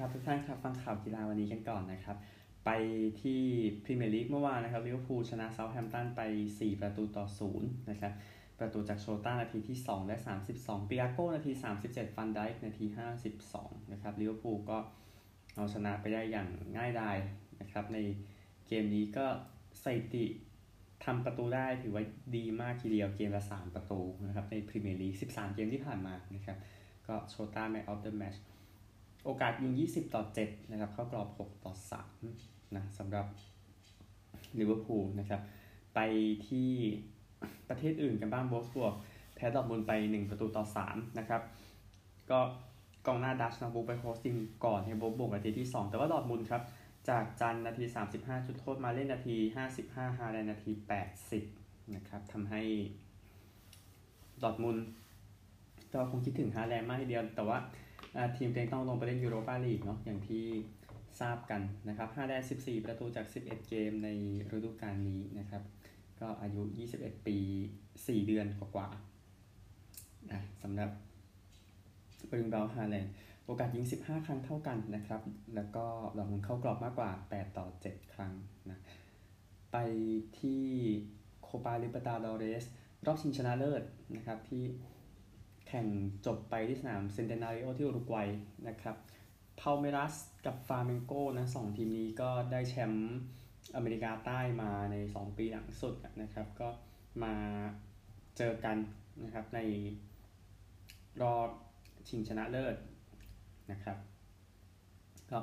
ครับทุกท่านครับฟังข่าวกีฬาวันนี้กันก่อนนะครับ ไปที่พรีเมียร์ลีกเมื่อวานนะครับลิเวอร์พูลชนะเซาท์แฮมป์ตันไป 4 ประตูต่อ 0 นะครับ ประตูจากโชต้านาทีที่ 2 และ 32ติอาโก้นาที 37 ฟานไดค์นาที 52 นะครับลิเวอร์พูลก็เอาชนะไปได้อย่างง่ายดายนะครับ ในเกมนี้ก็สถิติทำประตูได้ถือว่าดีมากทีเดียวเกมละ 3 ประตูนะครับในพรีเมียร์ลีก 13 เกมที่ผ่านมานะครับก็โชต้า man of the match โอกาสยิง 20 ต่อ 7 นะครับ เข้ากรอบ 6 ต่อ 3 นะสำหรับลิเวอร์พูลนะครับ ไปที่ประเทศอื่นกันบ้างโวล์ฟสบวร์กแพ้ดอร์ทมุนด์ไป 1 ประตูต่อ 3 นะครับ ก็กองหน้าดัตช์นะเวาท์เวกฮอร์สยิงก่อนให้โวล์ฟสบวร์กนาทีที่ 2 แต่ว่าดอร์ทมุนด์ครับ จากชานนาที 35 จุดโทษมาเลนนาที 55ฮาแลนด์นาที 80 นะครับทำให้ดอทมุนก็คงคิดถึงฮาแลนมากทีเดียวแต่ว่า ทีมเองต้องลงไปเล่นยูโรปาลีกเนาะอย่างที่ทราบกันนะครับฮาแลน14 ประตูจาก 11 เกมในฤดูกาลนี้นะครับ ก็อายุ 21 ปี 4 เดือนกว่าๆนะสำหรับบริงเบลฮาแลนด์โอกาสยิง 15 ครั้งเท่ากันนะครับ แล้วก็หลังเข้ากรอบมากกว่า 8 ต่อ 7 ครั้งนะไปที่โคปาลิเบอร์ตาดอเรส รอบชิงชนะเลิศนะครับที่ แข่งจบไปที่สนามเซนเตนาริโอที่อุรุกวัยนะครับพัลเมรัสกับฟลาเมงโกนะสองทีมนี้ก็ได้แชมป์อเมริกาใต้มาใน 2 ปีหลังสุดนะครับ ก็มาเจอกันนะครับในรอบชิงชนะเลิศนะครับก็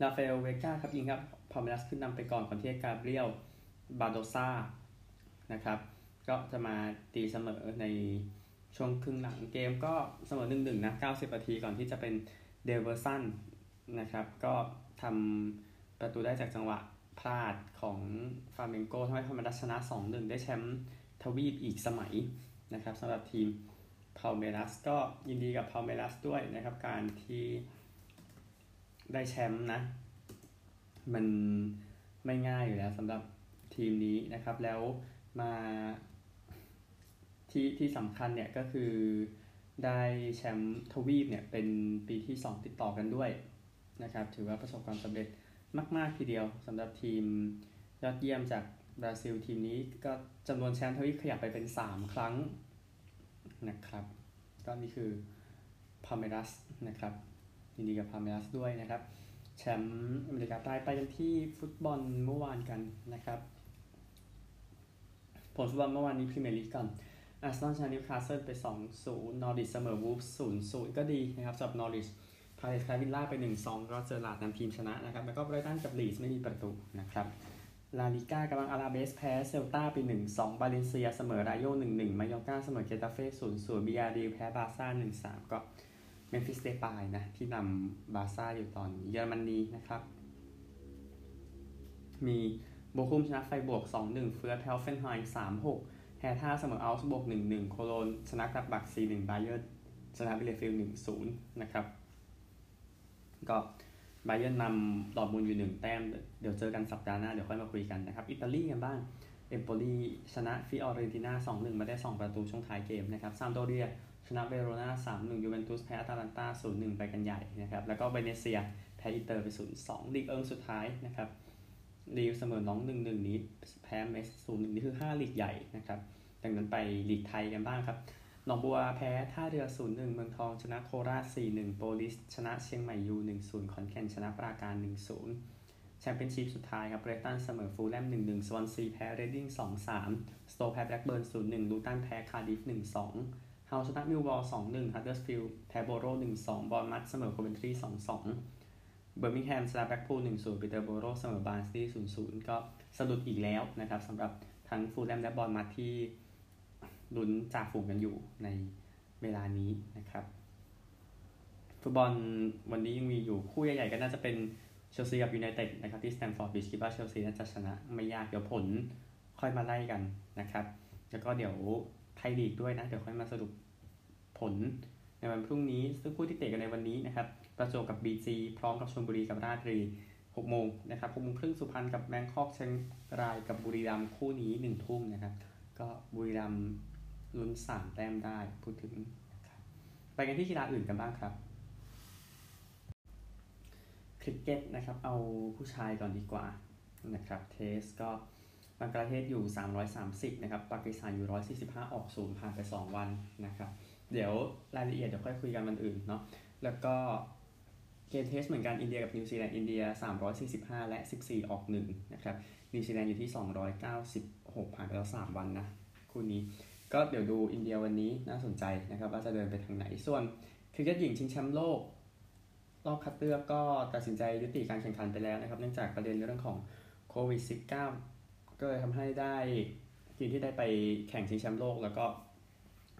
ราฟาเอลเวก้าครับยิงครับพัลเมรัสขึ้นนำไปก่อนก่อนที่กาเบรียลบาร์โบซานะครับ ก็จะมาตีเสมอใน ช่วงครึ่งหลังเกมก็เสมอหนึ่งหนึ่งนะ90นาทีก่อนที่จะเป็นเดย์เวอร์สันนะครับ ก็ทำประตูได้จากจังหวะพลาดของฟลาเมงโกทำให้พัลเมรัสชนะ 2-1 ได้แชมป์ทวีปอีกสมัยนะครับสำหรับทีมพัลเมรัสก็ยินดีกับพาเมรัสด้วยนะครับ การที่ได้แชมป์นะ มันไม่ง่ายอยู่แล้วสำหรับทีมนี้นะครับ แล้วมา ที่ที่สำคัญเนี่ยก็คือได้แชมป์ทวีปเนี่ยเป็นปีที่ 2 ติดต่อกันด้วยนะครับถือว่าประสบความสำเร็จมาก ๆ ทีเดียวสำหรับทีมยอดเยี่ยมจากบราซิลทีมนี้ก็จำนวนแชมป์ทวีปขยับไปเป็น 3 ครั้งนะครับก็นี่คือพัลเมรัสนะครับยินดีกับพัลเมรัสด้วยนะครับแชมป์อเมริกาใต้ไปกันที่ฟุตบอลเมื่อวานกันนะครับ ผลฟุตบอลเมื่อวานนี้พรีเมียร์ลีกก่อน อาร์เซนอลชนะนิวคาสเซิลไป 2-0 นอริชเสมอวูล์ฟส์0-0 ก็ดีนะครับสำหรับนอริชพาเลซแพ้วิลล่าไป 1-2ก็เจอร์ราร์ดนำทีมชนะนะครับ แล้วก็ไบรตันกับลีดส์ไม่มีประตูนะครับ ลาลิก้ากำลังอาราเบสแพ้เซลตาไป 1-2 บาเลนเซียเสมอรายโย1-1 มายอกาเสมอเกตาเฟ่0-0บีอาร์ดีแพ้บาซ่า1-3 ก็เมมฟิสเดปายนะที่นำบาซ่าอยู่ตอนเยอรมนีนะครับ มีโบคุมชนะไฟบวก 2-1 เฟือเทลเฟนไฮน์3-6 แฮท่าเสมออัลส์บวก1-1โคโลนชนะกับบัก4-1บเยอร์ชนะบิเลฟิล1-0นย์นะครับ ก็บาเยิร์นนำดอร์ทมุนด์อยู่1แต้ม เดี๋ยวเจอกันสัปดาห์หน้า เดี๋ยวค่อยมาคุยกันนะครับ อิตาลีกันบ้างเอมโปลีชนะฟิออเรนติน่า2-1มาได้2ประตูช่วงท้ายเกมนะครับซามพ์โดเรียชนะเวโรนา3-1ยูเวนตุสแพ้อาตาลันตา0-1ไปกันใหญ่นะครับ แล้วก็เบเนเซียแพ้อินเตอร์ไป0-2ลีกเอิงสุดท้ายนะครับ ลีลล์เสมอน็องต์1-1นีซแพ้เม็ตซ์0-1นี่คือ5ลีกใหญ่นะครับดังนั้นไปลีกไทยกันบ้างครับหนองบัวแพ้ท่าเรือ0-1เมืองทองชนะโคราช4-1โปลิสชนะเชียงใหม่ยู1-0ขอนแก่นชนะปราการ1-0แชมเปี้ยนชิพสุดท้ายครับเปรสตันเสมอฟูแล่ม1-1สวอนซีแพ้เรดดิ้ง2-3สโต๊คแพ้แบล็กเบิร์น0-1ลูตันแพ้คาร์ดิฟ1-2ฮัลล์ชนะมิลวอล2-1ฮัดเดอร์สฟิลด์แพ้โบโร1-2บอร์นมัธเสมอโคเวนทรี2-2 เบอร์มิงแฮมชนะแบล็คพูล1-0ปีเตอร์โบโรเสมอบาร์นสลี่ย์0-0ก็สะดุดอีกแล้วนะครับสำหรับทั้งฟูแล่มและบอร์นมัธที่ลุ้นจ่าฝูงกันอยู่ในเวลานี้นะครับ ฟุตบอลวันนี้ยังมีอยู่คู่ใหญ่ๆก็น่าจะเป็นเชลซีกับยูไนเต็ดนะครับที่สแตมฟอร์ดบริดจ์คิดว่าเชลซีน่าจะชนะไม่ยากเดี๋ยวผลค่อยมาไล่กันนะครับ แล้วก็เดี๋ยวไทยลีกด้วยนะ เดี๋ยวค่อยมาสรุปผลในวันพรุ่งนี้ซึ่งคู่ที่เตะกันในวันนี้นะครับ ประจวบกับ BG พร้อมกับชลบุรีกับราชบุรี6โมงนะครับ6โมงครึ่งสุพรรณกับแบงคอกเชียงรายกับบุรีรัมย์คู่นี้1ทุ่มนะครับ ก็บุรีรัมย์ลุ้นสามแต้มได้พูดถึงไปกันที่กีฬาอื่นกันบ้างครับคริกเก็ตนะครับเอาผู้ชายก่อนดีกว่านะครับ test ก็บังกลาเทศอยู่ 330 นะครับปากีสถานอยู่ 145 ออกศูนย์ผ่านไป 2 วันนะครับ เดี๋ยวรายละเอียดเดี๋ยวค่อยคุยกันวันอื่นเนาะแล้วก็ เกม test เหมือนกันอินเดียกับนิวซีแลนด์อินเดีย 345 และ 14 ออก1นะครับนิวซีแลนด์อยู่ที่ 296 ผ่านไปแล้ว 3 วันนะคู่นี้ ก็เดี๋ยวดูอินเดียวันนี้น่าสนใจนะครับว่าจะเดินไปทางไหนส่วนคริกเก็ตหญิงชิงแชมป์โลก รอบคัดเลือกก็ตัดสินใจยุติการแข่งขันไปแล้วนะครับ เนื่องจากประเด็นเรื่องของโควิด -19 ก็เลยทำให้ได้ทีมที่ได้ไปแข่งชิงแชมป์โลก แล้วก็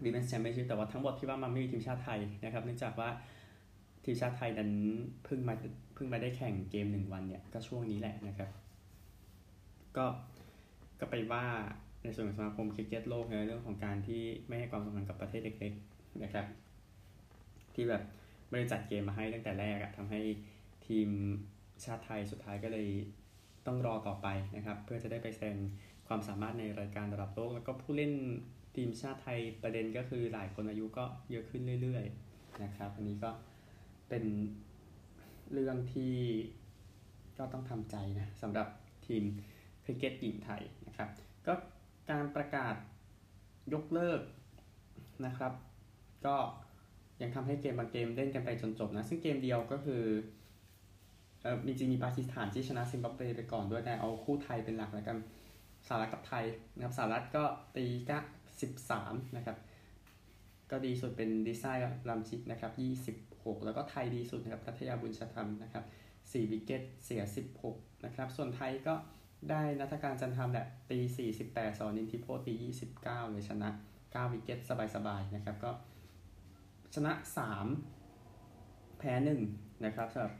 Women's Championship แต่ว่าทั้งหมดที่ว่ามันไม่มีทีมชาติไทยนะครับ เนื่องจากว่า ทีมชาติไทยนั้นเพิ่งมาเพิ่งมาได้แข่งเกมหนึ่งวันเนี่ยก็ช่วงนี้แหละนะครับ ก็ก็ไปว่าในส่วนของสมาคมคริกเก็ตโลกในเรื่องของการที่ไม่ให้ความสำคัญกับประเทศเล็กๆนะครับ ที่แบบไม่ได้จัดเกมมาให้ตั้งแต่แรกอะทำให้ทีมชาติไทยสุดท้ายก็เลยต้องรอต่อไปนะครับ เพื่อจะได้ไปแสดงความสามารถในรายการระดับโลก แล้วก็ผู้เล่นทีมชาติไทยประเด็นก็คือหลายคนอายุก็เยอะขึ้นเรื่อย ๆ นะครับ อันนี้ก็ เป็นเรื่องที่ก็ต้องทำใจนะสำหรับทีมคริกเก็ตหญิงไทยนะครับ ก็การประกาศยกเลิกนะครับ ก็ยังทำให้เกมบางเกมเล่นกันไปจนจบนะ ซึ่งเกมเดียวก็คือเออจริงๆมีปากีสถานที่ชนะซิมบับเวไปก่อนด้วยแต่เอาคู่ไทยเป็นหลักแล้วกันสหรัฐกับไทยนะครับสหรัฐก็ตีกะ13นะครับ ก็ดีสุดเป็นดีไซน์ลัมชิกนะครับยี่สิบ 26แล้วก็ไทยดีสุดนะครับพัทยาบุญชธรรมนะครับ4วิกเก็ตเสีย 16 นะครับ ส่วนไทยก็ได้นัทการจันทร์แหละตี 48 สอนินทิโพตี 29 เลยชนะ 9 วิกเก็ตสบายๆนะครับก็ชนะ 3 แพ้ 1 นะครับสำหรับ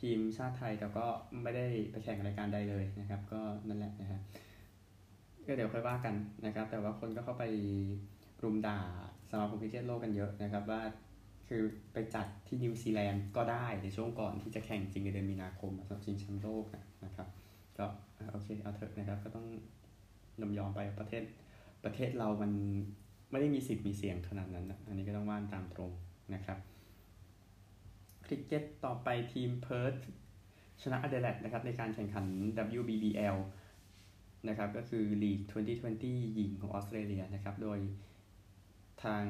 ทีมชาติไทยแต่ก็ไม่ได้ไปแข่งรายการใดเลยนะครับ ก็นั่นแหละนะครับก็เดี๋ยวค่อยว่ากันนะครับ แต่ว่าคนก็เข้าไปรุมด่าสมาคมคริกเก็ตโลกกันเยอะนะครับว่า คือไปจัดที่นิวซีแลนด์ก็ได้ในช่วงก่อนที่จะแข่งจริงในเดือนมีนาคมสำหรับชิงแชมป์โลกนะครับก็โอเคเอาเถอะนะครับก็ต้องยอมยอมไปประเทศประเทศเรามันไม่ได้มีสิทธิ์มีเสียงขนาดนั้นนะอันนี้ก็ต้องว่านตามตรงนะครับคริกเก็ตต่อไปทีมเพิร์ธชนะอเดเลดนะครับในการแข่งขัน WBBL นะครับก็คือลีก 2020 หญิงของออสเตรเลียนะครับ โดยทาง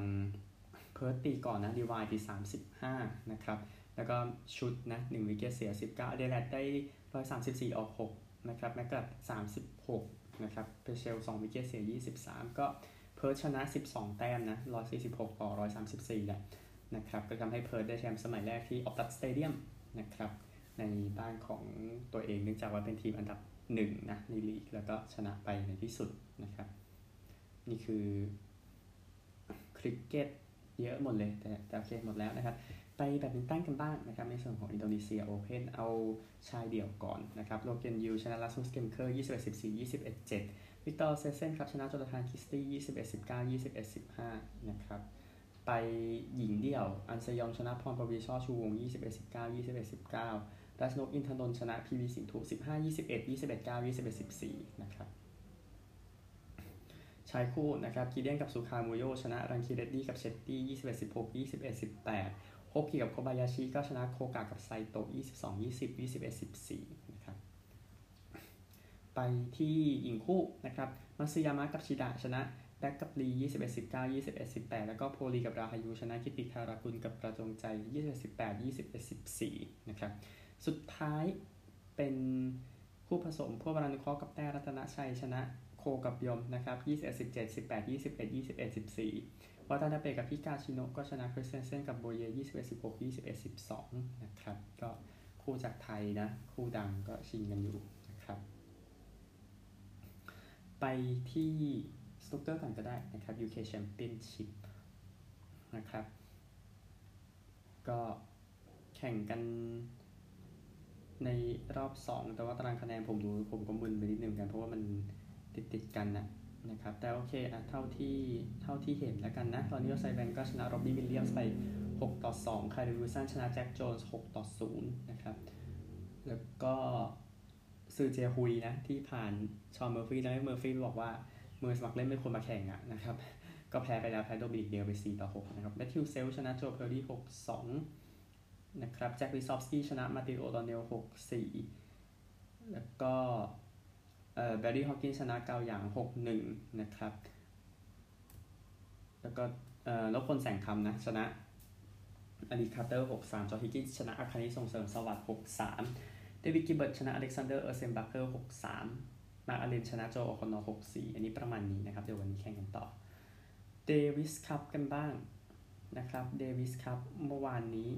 เพิร์ตตีก่อนนะดีไวน์ตี 35 นะครับ แล้วก็ชุดนะ1 wicket เสีย 19อเดเลดได้ 134 ออก 6 นะครับแมคกราธ 36 นะครับเพเชล2 wicket เสีย 23 ก็เพิร์ตชนะ 12 แต้มนะ 146 ต่อ 134แหละนะครับ ก็ทำให้เพิร์ตได้แชมป์สมัยแรกที่ออปตัสสเตเดียมนะครับ ในบ้านของตัวเองเนื่องจากว่าเป็นทีมอันดับหนึ่งนะในลีกแล้วก็ชนะไปในที่สุดนะครับ นี่คือคริกเก็ต เยอะหมดเลยแต่แต่โอเคหมดแล้วนะครับ ไปแบดมินตันกันบ้างนะครับในส่วนของอินโดนีเซียโอเพนเอาชายเดี่ยวก่อนนะครับโลห์คีนยิวชนะราสมุสเกมเก้21 14 21 7วิกเตอร์อเซลเซนครับชนะโจนาธานคริสตี้21 19 21 15นะครับไปหญิงเดี่ยว อันเซยองชนะพรปวีช่อชูวง 21 19 21 19รัชนกอินทนนท์ชนะพีวีสิงห์ถู15 21 21 9 21 14นะครับ ชายคู่นะครับกิเดียนกับสุคามุลโจชนะรังคีเดดดี้กับเชตตี้ยี่สิบเอ็ดสิบหกยี่สิบเอ็ดสิบแปดโฮกี้กับโคบายาชิก็ชนะโคกากับไซโตะยี่สิบสองยี่สิบยี่สิบเอ็ดสิบสี่นะครับไปที่หญิงคู่นะครับมัซึยามะกับชิดะชนะแบ็กกับลียี่สิบเอ็ดสิบเก้ายี่สิบเอ็ดสิบแปดแล้วก็โพลีกับราฮายูชนะคิติคารากุลกับประจงใจยี่สิบเอ็ดสิบแปดยี่สิบเอ็ดสิบสี่นะครับสุดท้ายเป็นคู่ผสมพวกวรันุเคร์กับแต้รัตนชัยชนะ คกับยมนะครับ21 17 18 21 21 14วัตนาเปกับพิกาชิโนก็ชนะคริสเซนเซนกับโบเย21 16 21 12 นะครับ ก็คู่จากไทยนะ คู่ดังก็ชิงกันอยู่นะครับ ไปที่สตุกเกอร์ก่อนก็ได้นะครับ UK Championship นะครับ ก็แข่งกันในรอบ 2 แต่ว่าตารางคะแนนผมดูผมก็มึนไปนิดนึงกันเพราะว่ามัน ติดติดกันนะนะครับ แต่โอเคอะเท่าที่เท่าที่เห็นแล้วกันนะ ตอนนี้ไซแบนก็ชนะโรบบี้วิลเลียมส์ไป 6 ต่อ 2ไคเรนวิลสันชนะแจ็คโจนส์6ต่อ 0 นะครับ แล้วก็ซือเจฮุยนะ ที่ผ่านชอนเมอร์ฟี่แล้วเมอร์ฟี่บอกว่ามือสมัครเล่นไม่ควรมาแข่งอะนะครับ ก็แพ้ไปแล้วแพ้โดมินิกเดลไป 4 ต่อ 6 นะครับแมทธิวเซลชนะโจเพอร์ดี้6 2 นะครับแจ็คลิซอฟสกี้ชนะมาติโอตอนเนล6-4 แล้วก็ แบร์รี่ฮอกกินชนะเกาหยาง 6-1 นะครับ แล้วก็เอ่อนพพลแสงคำนะ ชนะอลิคาร์เตอร์ 6-3 จอห์นฮิกกินชนะอาคานิส่งเสริมสวัสดิ์ 6-3 เดวิดกิลเบิร์ตชนะอเล็กซานเดอร์ เออร์เซนบัคเกอร์ 6-3 มาร์คอัลเลนชนะโจโอคอนอร์6-4 อันนี้ประมาณนี้นะครับ เดี๋ยววันนี้แข่งกันต่อเดวิสคัพกันบ้างนะครับ เดวิสคัพเมื่อวานนี้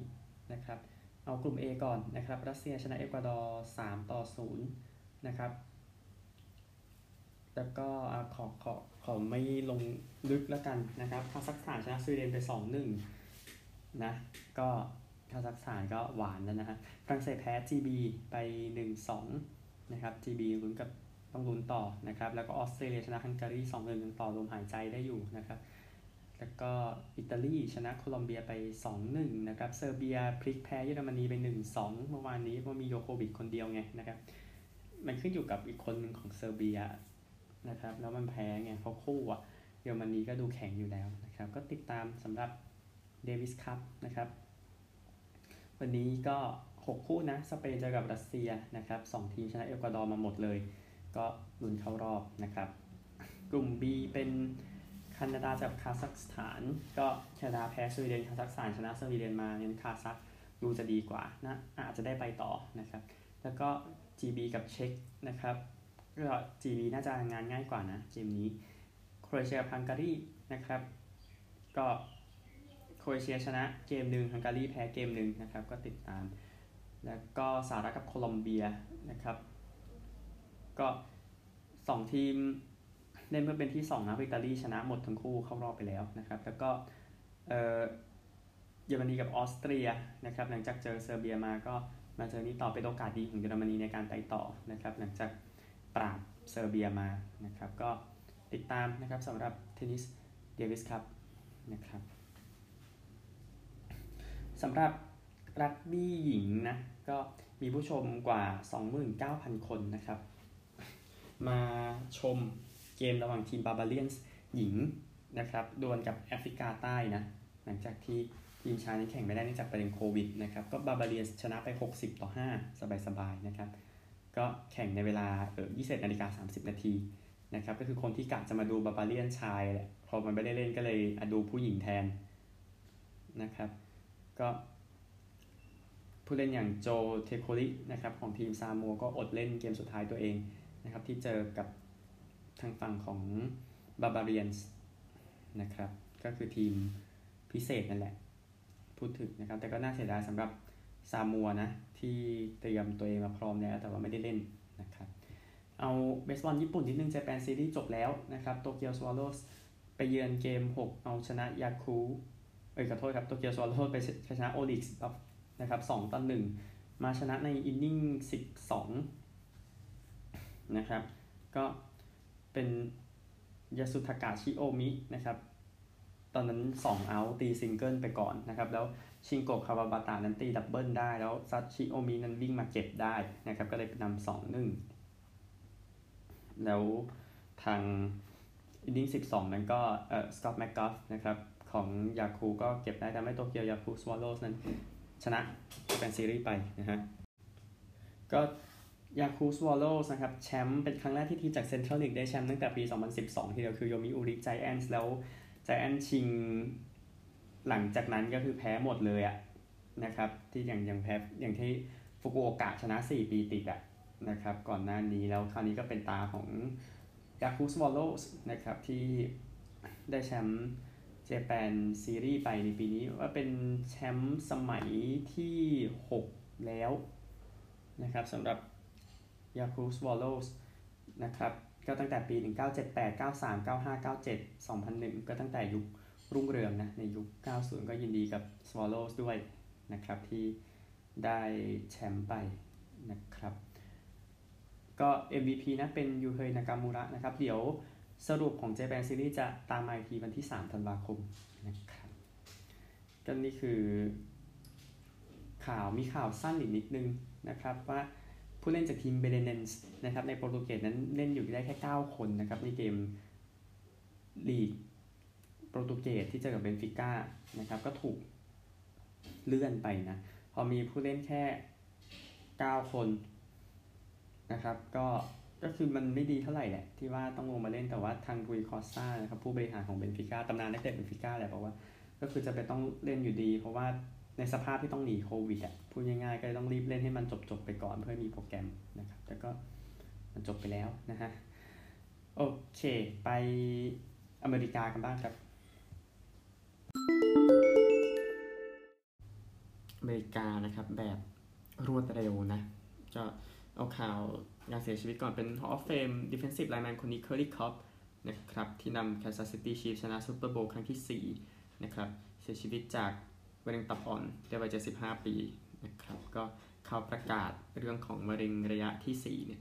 นะครับ เอากลุ่ม A ก่อนนะครับ รัสเซียชนะเอกวาดอร์ 3 ต่อ 0 นะครับ แล้วก็ขอขอขอไม่ลงลึกแล้วกันนะครับคาซัคสถานชนะสวีเดนไป 2-1 นะ ก็คาซัคสถานก็หวานแล้วนะฮะฝรั่งเศสแพ้ GB ไป 1-2 นะครับ GB ลุ้นกับต้องลุ้นต่อนะครับ แล้วก็ออสเตรเลียชนะฮังการี2-1ยังต่อลมหายใจได้อยู่นะครับแล้วก็อิตาลีชนะโคลอมเบียไป 2-1 นะครับ เซอร์เบียพลิกแพ้เยอรมนีไป 1-2 เมื่อวานนี้เพราะมีโยโควิดคนเดียวไงนะครับ มันขึ้นอยู่กับอีกคนหนึ่งของเซอร์เบีย นะครับ แล้วมันแพ้ไงเพราะคู่อะเยอรมนีก็ดูแข็งอยู่แล้วนะครับ ก็ติดตามสำหรับเดวิสคัพนะครับ วันนี้ก็ 6 คู่นะ สเปนเจอกับรัสเซียนะครับ2ทีมชนะเอกวาดอร์มาหมดเลย ก็ลุ้นเข้ารอบนะครับ กลุ่ม B เป็นแคนาดากับคาซัคสถาน ก็แคนาดาแพ้สวีเดนคาซัคสถานชนะสวีเดนมาเนี่ยคาซัคดูจะดีกว่านะอาจจะได้ไปต่อนะครับ แล้วก็ GB กับเช็กนะครับ ก็ GB น่าจะงานง่ายกว่านะเกมนี้โครเอเชียฮังการีนะครับ ก็โครเอเชียชนะเกมหนึ่งฮังการีแพ้เกมหนึ่งนะครับ ก็ติดตาม แล้วก็สหรัฐกับโคลอมเบียนะครับ ก็2ทีมเล่นเพื่อเป็นที่2นะอิตาลีชนะหมดทั้งคู่เข้ารอบไปแล้วนะครับ แล้วก็เอ่อเยอรมนีกับออสเตรียนะครับ หลังจากเจอเซอร์เบียมาก็มาเจอนี้ต่อเป็นโอกาสดีของเยอรมนีในการไปต่อนะครับ หลังจาก ปราบเซอร์เบียมานะครับ ก็ติดตามนะครับสำหรับเทนนิสเดวิสคัพนะครับสำหรับรักบี้หญิงนะก็มีผู้ชมกว่า 29,000 คนนะครับ มาชมเกมระหว่างทีมบาบาเลียนส์หญิงนะครับดวลกับแอฟริกาใต้นะ หลังจากที่ทีมชายนี้แข่งไม่ได้เนื่องจากประเด็นโควิดนะครับ ก็บาบาเลียนชนะไป 60 ต่อ 5 สบายๆนะครับ ก็แข่งในเวลาเออ21นาฬิกา30 นาทีนะครับ ก็คือคนที่กะจะมาดูบาบาเลียนชายแหละ พอมันไม่ได้เล่นก็เลยอดูผู้หญิงแทนนะครับ ก็ผู้เล่นอย่างโจเทโคลินะครับของทีมซามัวก็อดเล่นเกมสุดท้ายตัวเองนะครับ ที่เจอกับทางฝั่งของบาร์บาเรียนนะครับ ก็คือทีมพิเศษนั่นแหละ พูดถึงนะครับ แต่ก็น่าเสียดายสำหรับซามัวนะ ที่เตรียมตัวเองมาพร้อมแล้วแต่ว่าไม่ได้เล่นนะครับเอาเบสบอลญี่ปุ่นนิดนึงเจแปนซีรีส์จบแล้วนะครับโตเกียวสวอลโลสไปเยือนเกม 6 เอาชนะยาคูเอ้ยขอโทษครับโตเกียวสวอลโลสไปชนะโอริกซ์นะครับ2ต่อ1มาชนะใน inning 12นะครับ ก็เป็นยาสุทากะ ชิโอมินะครับ ตอนนั้น 2 เอาตีซิงเกิลไปก่อนนะครับ แล้ว ชิงโกะคาวาบาตานั้นตี double ได้ แล้วซัตชิโอมินั้นวิ่งมาเก็บได้นะครับ ก็เลยนำสองหนึ่งแล้วทาง inning 12นั้นก็เอ่อ Scott McGough นะครับของยาคูก็เก็บได้ทำให้โตเกียวยาคูสวอลโลสนั้น ชนะเป็นซีรีส์ไปนะฮะก็ยาคูสวอลโลสนะครับแชมป์เป็นครั้งแรกที่ทีมจากเซ็นทรัลลีกได้แชมป์ตั้งแต่ปี 2012 ทีเดียวคือโยมิอุริไจแอนส์แล้วไจแอนชิง หลังจากนั้นก็คือแพ้หมดเลยอะนะครับ ที่อย่างอย่างแพ้อย่างที่ฟุกุโอกะชนะ 4 ปีติดอะนะครับ ก่อนหน้านี้แล้วคราวนี้ก็เป็นตาของยาคูสวอลโลสนะครับ ที่ได้แชมป์เจแปนซีรีส์ไปในปีนี้ ว่าเป็นแชมป์สมัยที่ 6 แล้วนะครับสำหรับยาคูสวอลโลสนะครับก็ตั้งแต่ปี 1978 93 95 97 2001 ก็ตั้งแต่ยุค รุ่งเรืองนะในยุค 90 ก็ยินดีกับ Swallows ด้วยนะครับที่ได้แชมป์ไปนะครับ ก็ MVP นะเป็นยูเฮยนากามูระนะครับ เดี๋ยวสรุปของ Japan Series จะตามมาอีกทีวันที่ 3 ธันวาคมนะครับก็นี่คือข่าวมีข่าวสั้นอีกนิดนึงนะครับว่าผู้เล่นจากทีมเบเดเนนส์นะครับในโปรตุเกสนั้นเล่นอยู่ได้แค่ 9 คนนะครับในเกมลีก โปรตุเกสที่เจอกับเบนฟิก้านะครับก็ถูกเลื่อนไปนะ พอมีผู้เล่นแค่ 9 คนนะครับ ก็ก็คือมันไม่ดีเท่าไหร่แหละ ที่ว่าต้องลงมาเล่นแต่ว่าทางรุยคอสตานะครับผู้บริหารของเบนฟิก้าตำนานนักเตะเบนฟิก้าแหละบอกว่า ก็คือจะไปต้องเล่นอยู่ดี เพราะว่าในสภาพที่ต้องหนีโควิดอะพูดง่ายๆก็ต้องรีบเล่นให้มันจบๆไปก่อนเพื่อมีโปรแกรมนะครับแต่ก็มันจบไปแล้วนะฮะโอเค ไปอเมริกากันบ้างครับ อเมริกานะครับ แบบรวดเร็วนะก็เอาข่าวการเสียชีวิตก่อนเป็น Hall of Fame Defensive Lineman คนนี้ Curly Cobb นะครับ ที่นำ Kansas City Chiefs ชนะซูเปอร์โบว์ครั้งที่ 4 นะครับ เสียชีวิตจากมะเร็งตับอ่อนในวัย75 ปีนะครับ ก็เขาประกาศเรื่องของมะเร็งระยะที่ 4 เนี่ย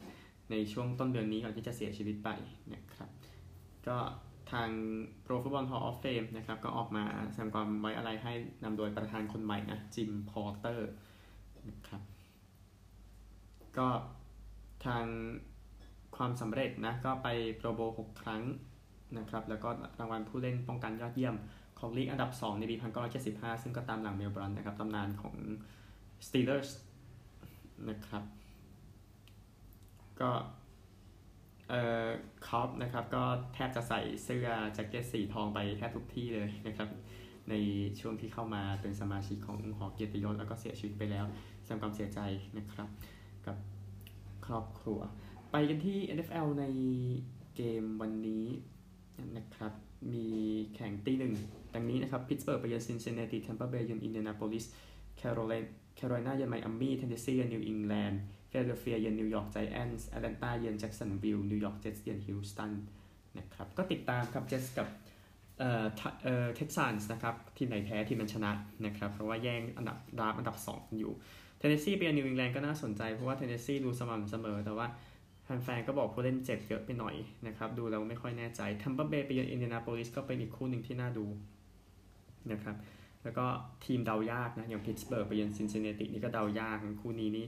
ในช่วงต้นเดือนนี้ก่อนที่จะเสียชีวิตไปนะครับ ก็ ทาง Pro Football Hall of Fame นะครับก็ออกมาแสดงความไว้อาลัยให้นำโดยประธานคนใหม่นะจิมพอร์เตอร์นะครับก็ทางความสำเร็จนะก็ไป Pro Bowl 6 ครั้งนะครับแล้วก็รางวัลผู้เล่นป้องกันยอดเยี่ยมของลีกอันดับ 2 ในปี 1975 ซึ่งก็ตามหลัง Mel Blount นะครับตำนานของ Steelers นะครับ ก็ เอ่อคัลป์นะครับก็แทบจะใส่เสื้อแจ็คเก็ตสีทองไปแทบทุกที่เลยนะครับในช่วงที่เข้ามาเป็นสมาชิกของหอเกียรติยศแล้วก็เสียชีวิตไปแล้วแสดงความเสียใจนะครับกับครอบครัว ไปกันที่ NFL ในเกมวันนี้นะครับมีแข่งตีหนึ่งดังนี้นะครับพิตสเบิร์กไปเยือนซินซินเนติแทมเปอร์เบย์เยือนอินเดียนาโพลิสแคโรไลนาเยือนไมอามี่เทนเนสซีเยือนนิวอิงแลนด์ ฟิลาเดลเฟียเยือนนิวยอร์กไจแอนท์แอตแลนตาเยือนแจ็กสันวิลล์นิวยอร์กเจ็ตส์เยือนฮิวสตันนะครับก็ติดตามครับเจ็ตส์กับเอ่อเอ่อเท็กซันส์นะครับทีมไหนแพ้ทีมันชนะนะครับเพราะว่าแย่งอันดับดาบอันดับ2กันอยู่เทนเนสซีไปเยือนนิวอิงแลนด์ก็น่าสนใจเพราะว่าเทนเนสซีดูสม่ำเสมอแต่ว่าแฟนๆก็บอกผู้เล่นเจ็บเยอะไปหน่อยนะครับดูแล้วไม่ค่อยแน่ใจทัมเปอร์เบย์ไปเยือนอินเดียนาโพลิสก็เป็นอีกคู่หนึ่งที่น่าดูนะครับแล้วก็ทีมเดายากนะอย่างพิตสเบิร์กไปเยือนซินซินเนตินี่ก็เดายากคู่นี้นี่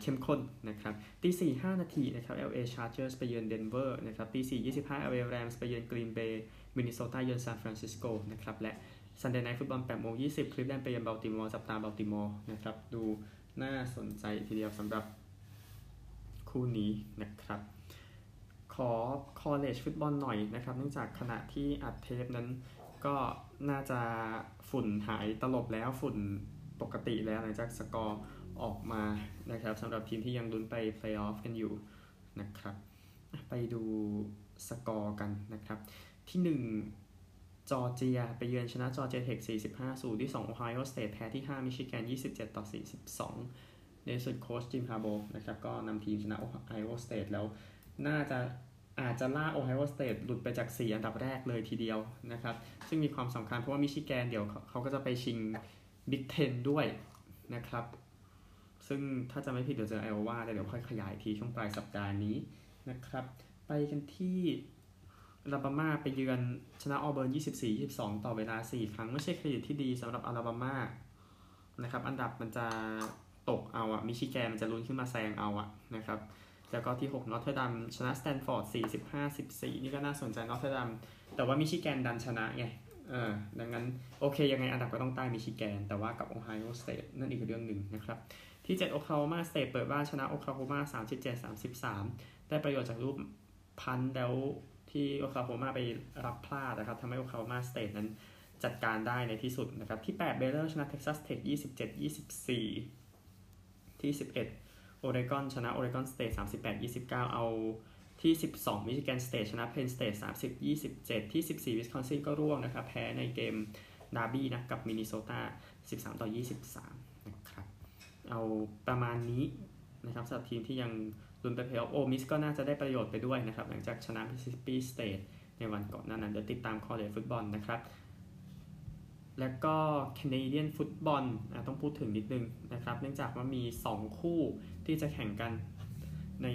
เข้มข้นนะครับตีสี่ห้านาทีนะครับ LA Chargers ไปเยือนเดนเวอร์นะครับตีสี่ยี่สิบห้า LA Rams ไปเยือนกรีนเบย์มินนิโซตาเยือนซานฟรานซิสโกนะครับและ Sunday Night Football 8โมง20คลิฟแลนด์ไปเยือนบัลติมอร์จับตาบัลติมอร์นะครับดูน่าสนใจทีเดียวสำหรับคู่นี้นะครับ ขอ college ฟุตบอลหน่อยนะครับเนื่องจากขณะที่อัดเทปนั้นก็น่าจะฝุ่นหายตลบแล้วฝุ่นปกติแล้วหลังจากสกอร์ ออกมานะครับสำหรับทีมที่ยังลุ้นไป playoff กันอยู่นะครับไปดูสกอร์กันนะครับ ที่ 1 จอร์เจีย ไปเยือนชนะจอร์เจียเทค45สูที่2โอไฮโอสเตทแพ้ที่ 5 มิชิแกน 27 ต่อ 42 ในสุดโค้ชจิมฮาร์บอห์นะครับก็นำทีมชนะโอไฮโอสเตทแล้วน่าจะอาจจะลากโอไฮโอสเตทหลุดไปจาก 4 อันดับแรกเลยทีเดียวนะครับ ซึ่งมีความสำคัญเพราะว่ามิชิแกนเดี๋ยวเขาก็จะไปชิงบิ๊กเทนด้วยนะครับ ซึ่งถ้าจะไม่ผิดเดี๋ยวเจอไอโอวาเดี๋ยวค่อยขยายทีช่วงปลายสัปดาห์นี้นะครับ ไปกันที่อลาบามาไปเยือนชนะออเบิร์น 24-22 ต่อเวลา 4 ครั้ง ไม่ใช่เครดิตที่ดีสำหรับอลาบามานะครับ อันดับมันจะตกเอาอะมิชิแกนมันจะลุ้นขึ้นมาแซงเอาอะนะครับ แล้วก็ที่ 6 นอตเทอร์ดัมชนะสแตนฟอร์ด 45-14 นี่ก็น่าสนใจนอตเทอร์ดัม แต่ว่ามิชิแกนดันชนะไงเออดังนั้น โอเค ยังไงอันดับก็ต้องใต้มิชิแกน แต่ว่ากับโอไฮโอสเตทนั่นอีกเรื่องหนึ่งนะครับ ที่7โอคลาโฮมาสเตทเปิดบ้านชนะโอคลาโฮมา37-33 ได้ประโยชน์จากลูก punt แล้วที่โอคลาโฮมาไปรับพลาดนะครับทำให้โอคลาโฮมาสเตทนั้นจัดการได้ในที่สุดนะครับ ที่ 8 เบเลอร์ชนะเท็กซัสเทค27-24 ที่ 11 โอเรกอนชนะโอเรกอนสเตท38-29 เอาที่ 12 มิชิแกนสเตทชนะเพนสเตท30-27 ที่ 14 วิสคอนซินก็ร่วงนะครับ แพ้ในเกมดาร์บี้นะกับมินนิโซตา 13 ต่อ 23 เอาประมาณนี้นะครับสำหรับทีมที่ยังลุ้นไปเพลย์ออฟโอลมิสก็น่าจะได้ประโยชน์ไปด้วยนะครับ หลังจากชนะมิสซิสซิปีสเตทในวันก่อนหน้านั้นเดี๋ยวติดตาม college football นะครับ แล้วก็ Canadian football ต้องพูดถึงนิดนึงนะครับ เนื่องจากว่ามี 2 คู่ที่จะแข่งกันใน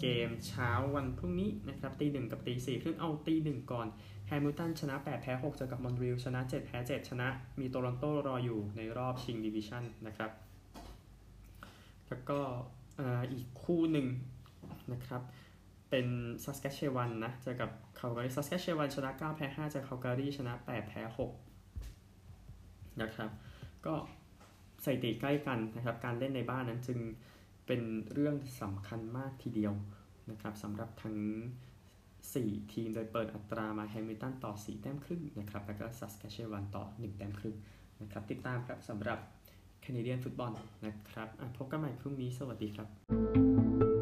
เกมเช้าวันพรุ่งนี้นะครับตีหนึ่งกับตีสี่ครึ่งเอาตีหนึ่งก่อนแฮมิลตันชนะ 8 แพ้ 6 เจอกับมอนทรีลชนะ 7 แพ้ 7 ชนะ มีโตรอนโตออยู่ในรอบชิงดิวิชั่นนะครับ แล้วก็อีกคู่หนึ่งนะครับ เป็นซัสแคชเชวันนะเจอกับคาลการีซัสแคชเชวันชนะ 9 แพ้ 5 เจอคาลการีชนะ 8 แพ้ 6 นะครับ ก็สถิติใกล้กันนะครับ การเล่นในบ้านนั้นจึงเป็นเรื่องสำคัญมากทีเดียวนะครับสำหรับทั้ง 4 ทีมโดยเปิดอัตรามาแฮมิลตันต่อ 4 แต้มครึ่งนะครับ แล้วก็ซัสแคชเชวันต่อ 1 แต้มครึ่งนะครับ ติดตามครับสำหรับ แคนาเดียนฟุตบอลนะครับพบกันใหม่พรุ่งนี้สวัสดีครับ